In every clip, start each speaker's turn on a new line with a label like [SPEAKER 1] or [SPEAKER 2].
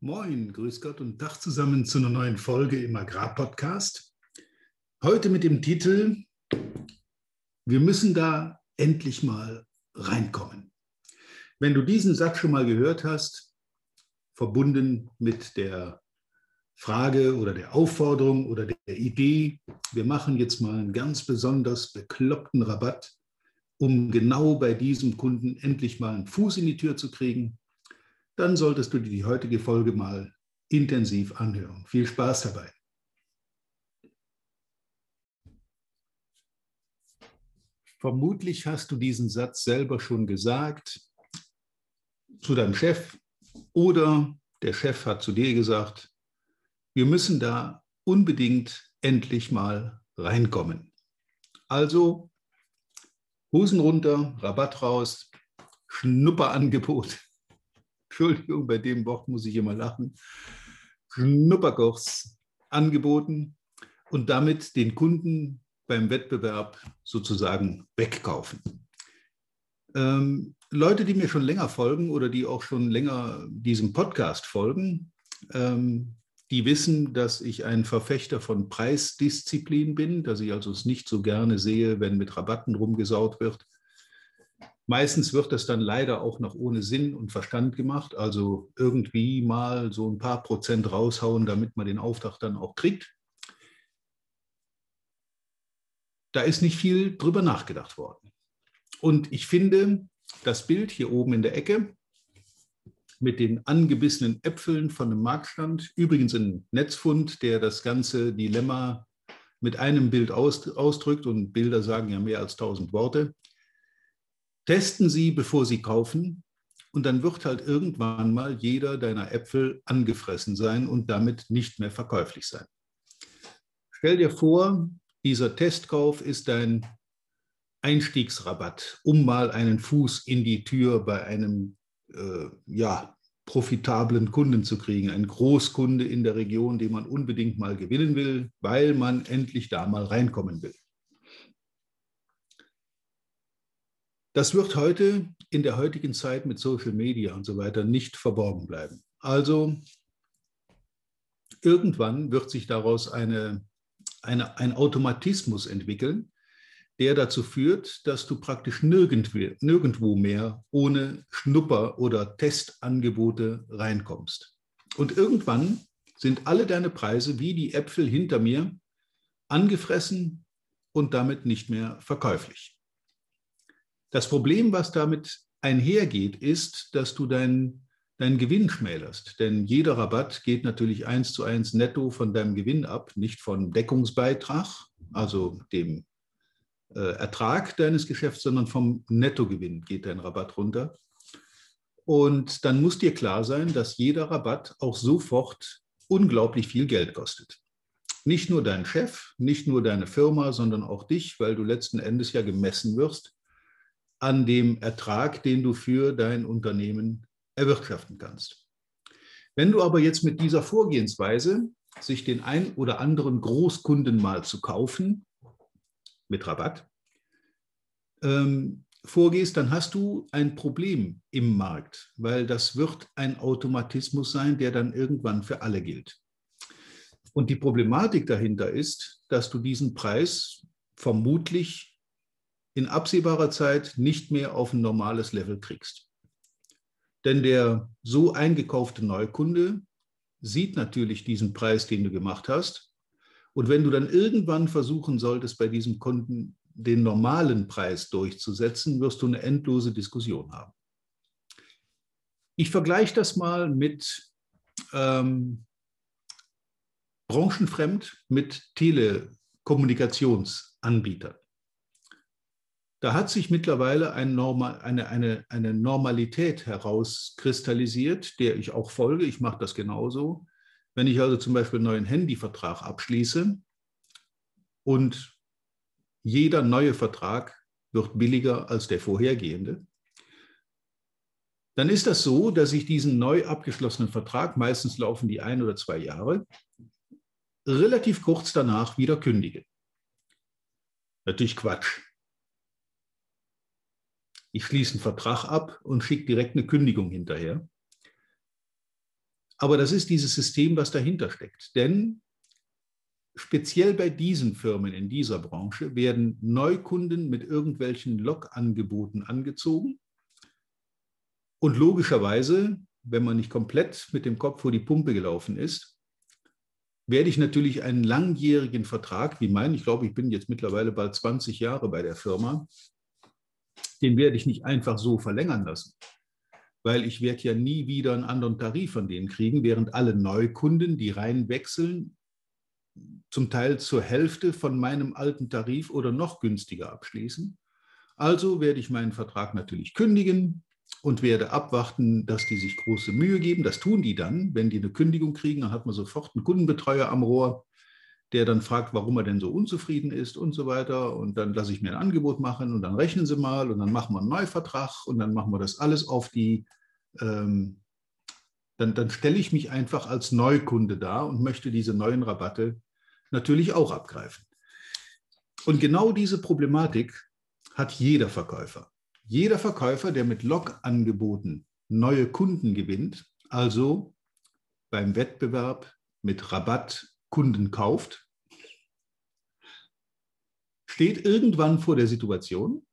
[SPEAKER 1] Moin, grüß Gott und Tag zusammen zu einer neuen Folge im Agrarpodcast. Heute mit dem Titel Wir müssen da endlich mal reinkommen. Wenn du diesen Satz schon mal gehört hast, verbunden mit der Frage oder der Aufforderung oder der Idee, wir machen jetzt mal einen ganz besonders bekloppten Rabatt, um genau bei diesem Kunden endlich mal einen Fuß in die Tür zu kriegen, dann solltest du dir die heutige Folge mal intensiv anhören. Viel Spaß dabei. Vermutlich hast du diesen Satz selber schon gesagt zu deinem Chef oder der Chef hat zu dir gesagt, wir müssen da unbedingt endlich mal reinkommen. Also Hosen runter, Rabatt raus, Schnupperangebot Entschuldigung, bei dem Wort muss ich immer lachen, Schnupperkochs angeboten und damit den Kunden beim Wettbewerb sozusagen wegkaufen. Ähm, Leute, die mir schon länger folgen oder die auch schon länger diesem Podcast folgen, ähm, die wissen, dass ich ein Verfechter von Preisdisziplin bin, dass ich also es nicht so gerne sehe, wenn mit Rabatten rumgesaut wird, Meistens wird das dann leider auch noch ohne Sinn und Verstand gemacht, also irgendwie mal so ein paar Prozent raushauen, damit man den Auftrag dann auch kriegt. Da ist nicht viel drüber nachgedacht worden. Und ich finde, das Bild hier oben in der Ecke mit den angebissenen Äpfeln von dem Marktstand, übrigens ein Netzfund, der das ganze Dilemma mit einem Bild ausdrückt und Bilder sagen ja mehr als tausend Worte. Testen Sie, bevor Sie kaufen. Und dann wird halt irgendwann mal jeder deiner Äpfel angefressen sein und damit nicht mehr verkäuflich sein. Stell dir vor, dieser Testkauf ist dein Einstiegsrabatt, um mal einen Fuß in die Tür bei einem äh, ja, profitablen Kunden zu kriegen. Ein Großkunde in der Region, den man unbedingt mal gewinnen will, weil man endlich da mal reinkommen will. Das wird heute in der heutigen Zeit mit Social Media und so weiter nicht verborgen bleiben. Also irgendwann wird sich daraus eine, eine, ein Automatismus entwickeln, der dazu führt, dass du praktisch nirgendwo, nirgendwo mehr ohne Schnupper- oder Testangebote reinkommst. Und irgendwann sind alle deine Preise wie die Äpfel hinter mir angefressen und damit nicht mehr verkäuflich. Das Problem, was damit einhergeht, ist, dass du deinen deinen Gewinn schmälerst. Denn jeder Rabatt geht natürlich eins zu eins netto von deinem Gewinn ab, nicht vom Deckungsbeitrag, also dem äh, Ertrag deines Geschäfts, sondern vom Nettogewinn geht dein Rabatt runter. Und dann muss dir klar sein, dass jeder Rabatt auch sofort unglaublich viel Geld kostet. Nicht nur dein Chef, nicht nur deine Firma, sondern auch dich, weil du letzten Endes ja gemessen wirst an dem Ertrag, den du für dein Unternehmen erwirtschaften kannst. Wenn du aber jetzt mit dieser Vorgehensweise, sich den ein oder anderen Großkunden mal zu kaufen, mit Rabatt, ähm, vorgehst, dann hast du ein Problem im Markt, weil das wird ein Automatismus sein, der dann irgendwann für alle gilt. Und die Problematik dahinter ist, dass du diesen Preis vermutlich in absehbarer Zeit nicht mehr auf ein normales Level kriegst. Denn der so eingekaufte Neukunde sieht natürlich diesen Preis, den du gemacht hast. Und wenn du dann irgendwann versuchen solltest, bei diesem Kunden den normalen Preis durchzusetzen, wirst du eine endlose Diskussion haben. Ich vergleiche das mal mit ähm, branchenfremd mit Telekommunikationsanbietern. Da hat sich mittlerweile ein Normal, eine, eine, eine Normalität herauskristallisiert, der ich auch folge. Ich mache das genauso. Wenn ich also zum Beispiel einen neuen Handyvertrag abschließe und jeder neue Vertrag wird billiger als der vorhergehende, dann ist das so, dass ich diesen neu abgeschlossenen Vertrag, meistens laufen die ein oder zwei Jahre, relativ kurz danach wieder kündige. Natürlich Quatsch. Ich schließe einen Vertrag ab und schicke direkt eine Kündigung hinterher. Aber das ist dieses System, was dahinter steckt. Denn speziell bei diesen Firmen in dieser Branche werden Neukunden mit irgendwelchen Log-Angeboten angezogen. Und logischerweise, wenn man nicht komplett mit dem Kopf vor die Pumpe gelaufen ist, werde ich natürlich einen langjährigen Vertrag, wie meinen, ich glaube, ich bin jetzt mittlerweile bald 20 Jahre bei der Firma, den werde ich nicht einfach so verlängern lassen, weil ich werde ja nie wieder einen anderen Tarif von denen kriegen, während alle Neukunden, die rein wechseln, zum Teil zur Hälfte von meinem alten Tarif oder noch günstiger abschließen. Also werde ich meinen Vertrag natürlich kündigen, und werde abwarten, dass die sich große Mühe geben. Das tun die dann. Wenn die eine Kündigung kriegen, dann hat man sofort einen Kundenbetreuer am Rohr, der dann fragt, warum er denn so unzufrieden ist und so weiter. Und dann lasse ich mir ein Angebot machen und dann rechnen sie mal und dann machen wir einen Neuvertrag und dann machen wir das alles auf die, ähm, dann, dann stelle ich mich einfach als Neukunde da und möchte diese neuen Rabatte natürlich auch abgreifen. Und genau diese Problematik hat jeder Verkäufer. Jeder Verkäufer, der mit Log-Angeboten neue Kunden gewinnt, also beim Wettbewerb mit Rabatt Kunden kauft, steht irgendwann vor der Situation,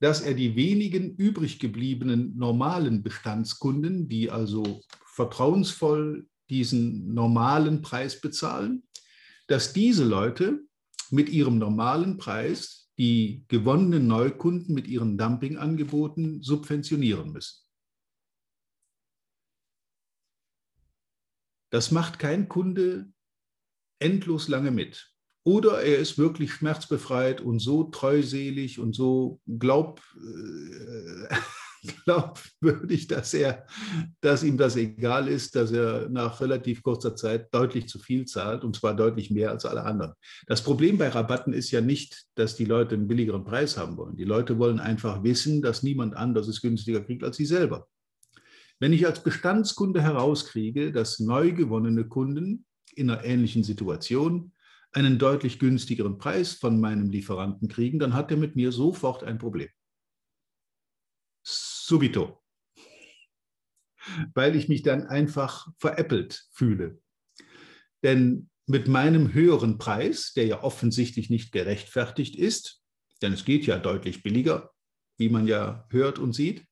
[SPEAKER 1] dass er die wenigen übrig gebliebenen normalen Bestandskunden, die also vertrauensvoll diesen normalen Preis bezahlen, dass diese Leute mit ihrem normalen Preis die gewonnenen Neukunden mit ihren Dumpingangeboten subventionieren müssen. Das macht kein Kunde endlos lange mit. Oder er ist wirklich schmerzbefreit und so treuselig und so glaub, äh, glaubwürdig, dass, er, dass ihm das egal ist, dass er nach relativ kurzer Zeit deutlich zu viel zahlt und zwar deutlich mehr als alle anderen. Das Problem bei Rabatten ist ja nicht, dass die Leute einen billigeren Preis haben wollen. Die Leute wollen einfach wissen, dass niemand anders es günstiger kriegt als sie selber. Wenn ich als Bestandskunde herauskriege, dass neu gewonnene Kunden in einer ähnlichen Situation einen deutlich günstigeren Preis von meinem Lieferanten kriegen, dann hat er mit mir sofort ein Problem subito, weil ich mich dann einfach veräppelt fühle. Denn mit meinem höheren Preis, der ja offensichtlich nicht gerechtfertigt ist, denn es geht ja deutlich billiger, wie man ja hört und sieht,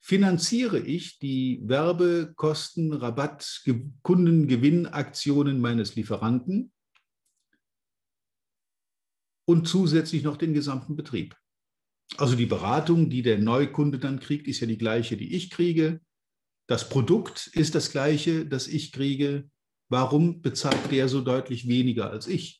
[SPEAKER 1] finanziere ich die Werbekosten, Rabatt, Kundengewinnaktionen meines Lieferanten und zusätzlich noch den gesamten Betrieb. Also die Beratung, die der Neukunde dann kriegt, ist ja die gleiche, die ich kriege. Das Produkt ist das gleiche, das ich kriege. Warum bezahlt der so deutlich weniger als ich?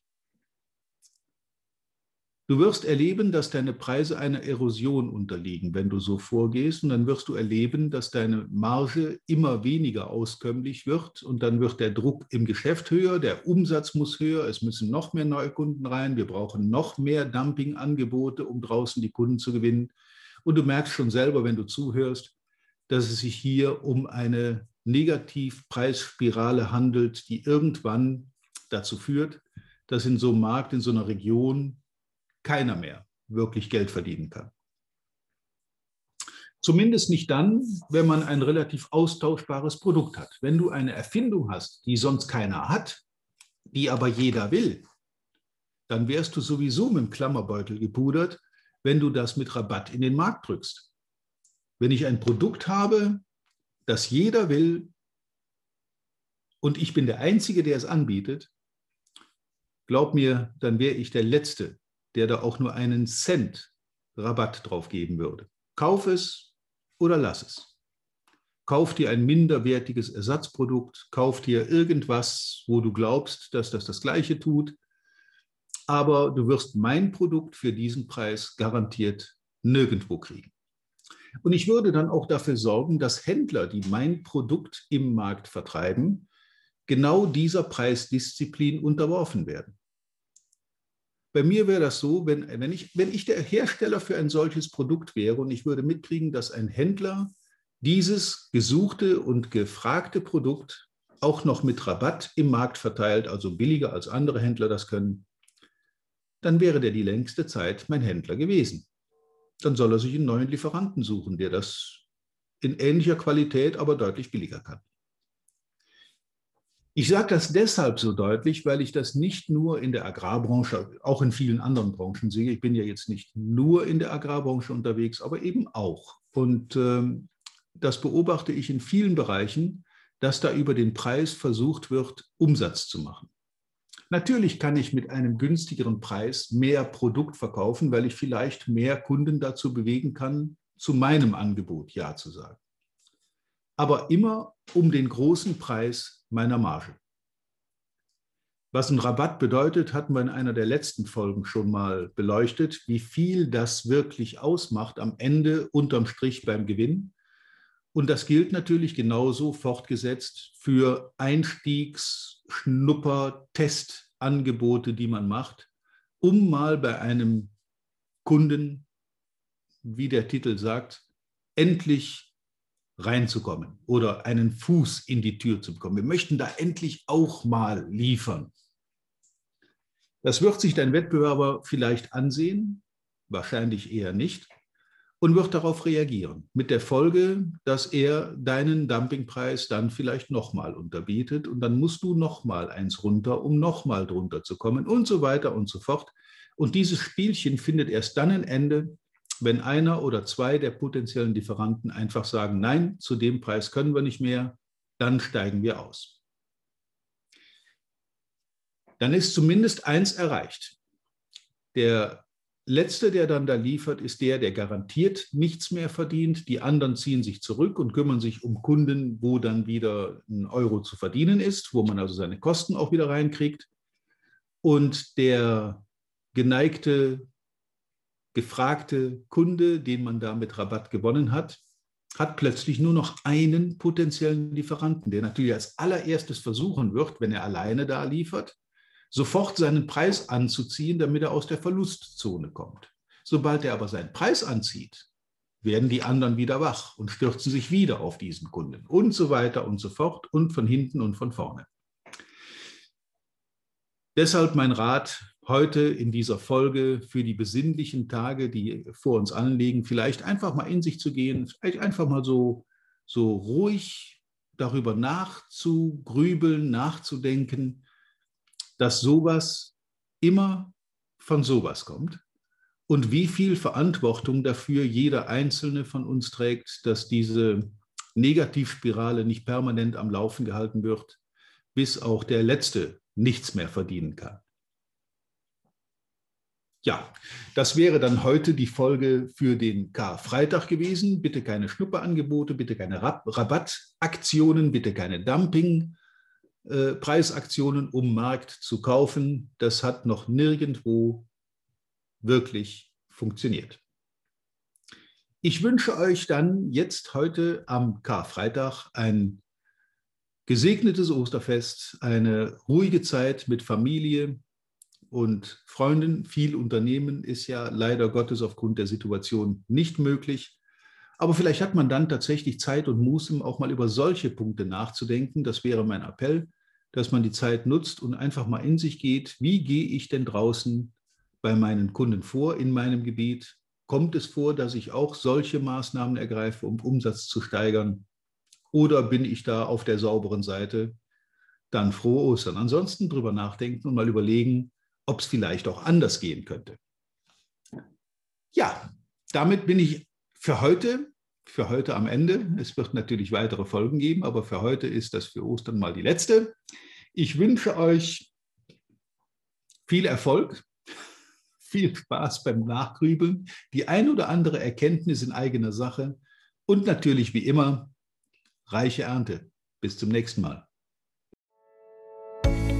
[SPEAKER 1] Du wirst erleben, dass deine Preise einer Erosion unterliegen, wenn du so vorgehst. Und dann wirst du erleben, dass deine Marge immer weniger auskömmlich wird. Und dann wird der Druck im Geschäft höher, der Umsatz muss höher, es müssen noch mehr Neukunden rein, wir brauchen noch mehr Dumpingangebote, um draußen die Kunden zu gewinnen. Und du merkst schon selber, wenn du zuhörst, dass es sich hier um eine Negativpreisspirale handelt, die irgendwann dazu führt, dass in so einem Markt, in so einer Region keiner mehr wirklich Geld verdienen kann. Zumindest nicht dann, wenn man ein relativ austauschbares Produkt hat. Wenn du eine Erfindung hast, die sonst keiner hat, die aber jeder will, dann wärst du sowieso mit dem Klammerbeutel gepudert, wenn du das mit Rabatt in den Markt drückst. Wenn ich ein Produkt habe, das jeder will und ich bin der Einzige, der es anbietet, glaub mir, dann wäre ich der Letzte, der da auch nur einen Cent Rabatt drauf geben würde. Kauf es oder lass es. Kauf dir ein minderwertiges Ersatzprodukt, kauf dir irgendwas, wo du glaubst, dass das das Gleiche tut, aber du wirst mein Produkt für diesen Preis garantiert nirgendwo kriegen. Und ich würde dann auch dafür sorgen, dass Händler, die mein Produkt im Markt vertreiben, genau dieser Preisdisziplin unterworfen werden. Bei mir wäre das so, wenn, wenn, ich, wenn ich der Hersteller für ein solches Produkt wäre und ich würde mitkriegen, dass ein Händler dieses gesuchte und gefragte Produkt auch noch mit Rabatt im Markt verteilt, also billiger als andere Händler das können, dann wäre der die längste Zeit mein Händler gewesen. Dann soll er sich einen neuen Lieferanten suchen, der das in ähnlicher Qualität, aber deutlich billiger kann. Ich sage das deshalb so deutlich, weil ich das nicht nur in der Agrarbranche, auch in vielen anderen Branchen sehe. Ich bin ja jetzt nicht nur in der Agrarbranche unterwegs, aber eben auch. Und ähm, das beobachte ich in vielen Bereichen, dass da über den Preis versucht wird, Umsatz zu machen. Natürlich kann ich mit einem günstigeren Preis mehr Produkt verkaufen, weil ich vielleicht mehr Kunden dazu bewegen kann, zu meinem Angebot Ja zu sagen. Aber immer um den großen Preis meiner Marge. Was ein Rabatt bedeutet, hatten wir in einer der letzten Folgen schon mal beleuchtet, wie viel das wirklich ausmacht am Ende unterm Strich beim Gewinn. Und das gilt natürlich genauso fortgesetzt für Einstiegs-, Schnupper-, Testangebote, die man macht, um mal bei einem Kunden, wie der Titel sagt, endlich reinzukommen oder einen Fuß in die Tür zu bekommen. Wir möchten da endlich auch mal liefern. Das wird sich dein Wettbewerber vielleicht ansehen, wahrscheinlich eher nicht und wird darauf reagieren. Mit der Folge, dass er deinen Dumpingpreis dann vielleicht nochmal unterbietet und dann musst du nochmal eins runter, um nochmal drunter zu kommen und so weiter und so fort. Und dieses Spielchen findet erst dann ein Ende, wenn einer oder zwei der potenziellen Lieferanten einfach sagen, nein, zu dem Preis können wir nicht mehr, dann steigen wir aus. Dann ist zumindest eins erreicht. Der Letzte, der dann da liefert, ist der, der garantiert nichts mehr verdient. Die anderen ziehen sich zurück und kümmern sich um Kunden, wo dann wieder ein Euro zu verdienen ist, wo man also seine Kosten auch wieder reinkriegt. Und der geneigte, gefragte Kunde, den man da mit Rabatt gewonnen hat, hat plötzlich nur noch einen potenziellen Lieferanten, der natürlich als allererstes versuchen wird, wenn er alleine da liefert, sofort seinen Preis anzuziehen, damit er aus der Verlustzone kommt. Sobald er aber seinen Preis anzieht, werden die anderen wieder wach und stürzen sich wieder auf diesen Kunden und so weiter und so fort und von hinten und von vorne. Deshalb mein Rat heute in dieser Folge für die besinnlichen Tage, die vor uns anliegen, vielleicht einfach mal in sich zu gehen, vielleicht einfach mal so, so ruhig darüber nachzugrübeln, nachzudenken, dass sowas immer von sowas kommt und wie viel Verantwortung dafür jeder Einzelne von uns trägt, dass diese Negativspirale nicht permanent am Laufen gehalten wird, bis auch der Letzte nichts mehr verdienen kann. Ja, das wäre dann heute die Folge für den Karfreitag gewesen. Bitte keine Schnupperangebote, bitte keine Rabattaktionen, bitte keine Dumping. Äh, um Markt zu kaufen. Das hat noch nirgendwo wirklich funktioniert. Ich wünsche euch dann jetzt heute am Karfreitag ein gesegnetes Osterfest, eine ruhige Zeit mit Familie und Freunden. Viel Unternehmen ist ja leider Gottes aufgrund der Situation nicht möglich. Aber vielleicht hat man dann tatsächlich Zeit und Muße, auch mal über solche Punkte nachzudenken. Das wäre mein Appell, dass man die Zeit nutzt und einfach mal in sich geht. Wie gehe ich denn draußen bei meinen Kunden vor in meinem Gebiet? Kommt es vor, dass ich auch solche Maßnahmen ergreife, um Umsatz zu steigern? Oder bin ich da auf der sauberen Seite? Dann frohe Ostern. Ansonsten drüber nachdenken und mal überlegen, ob es vielleicht auch anders gehen könnte. Ja, damit bin ich für heute, für heute am Ende. Es wird natürlich weitere Folgen geben, aber für heute ist das für Ostern mal die letzte. Ich wünsche euch viel Erfolg, viel Spaß beim Nachgrübeln, die ein oder andere Erkenntnis in eigener Sache und natürlich wie immer reiche Ernte. Bis zum nächsten Mal.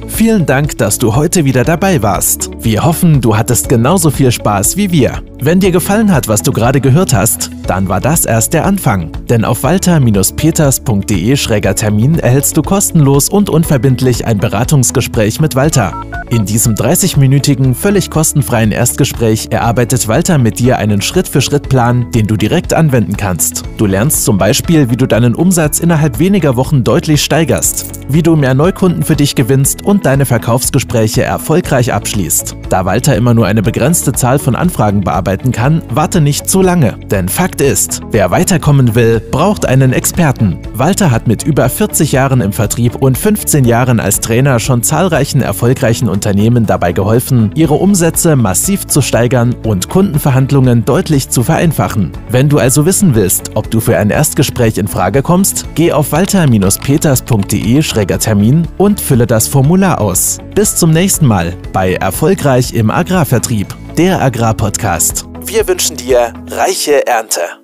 [SPEAKER 2] Vielen Dank, dass du heute wieder dabei warst. Wir hoffen, du hattest genauso viel Spaß wie wir. Wenn dir gefallen hat, was du gerade gehört hast, dann war das erst der Anfang. Denn auf walter-peters.de-termin erhältst du kostenlos und unverbindlich ein Beratungsgespräch mit Walter. In diesem 30-minütigen, völlig kostenfreien Erstgespräch erarbeitet Walter mit dir einen Schritt-für-Schritt-Plan, den du direkt anwenden kannst. Du lernst zum Beispiel, wie du deinen Umsatz innerhalb weniger Wochen deutlich steigerst, wie du mehr Neukunden für dich gewinnst und deine Verkaufsgespräche erfolgreich abschließt. Da Walter immer nur eine begrenzte Zahl von Anfragen bearbeitet, arbeiten kann, warte nicht zu lange. Denn Fakt ist, wer weiterkommen will, braucht einen Experten. Walter hat mit über 40 Jahren im Vertrieb und 15 Jahren als Trainer schon zahlreichen erfolgreichen Unternehmen dabei geholfen, ihre Umsätze massiv zu steigern und Kundenverhandlungen deutlich zu vereinfachen. Wenn du also wissen willst, ob du für ein Erstgespräch in Frage kommst, geh auf walter-peters.de-termin und fülle das Formular aus. Bis zum nächsten Mal bei Erfolgreich im Agrarvertrieb, der Agrarpodcast. Wir wünschen dir reiche Ernte.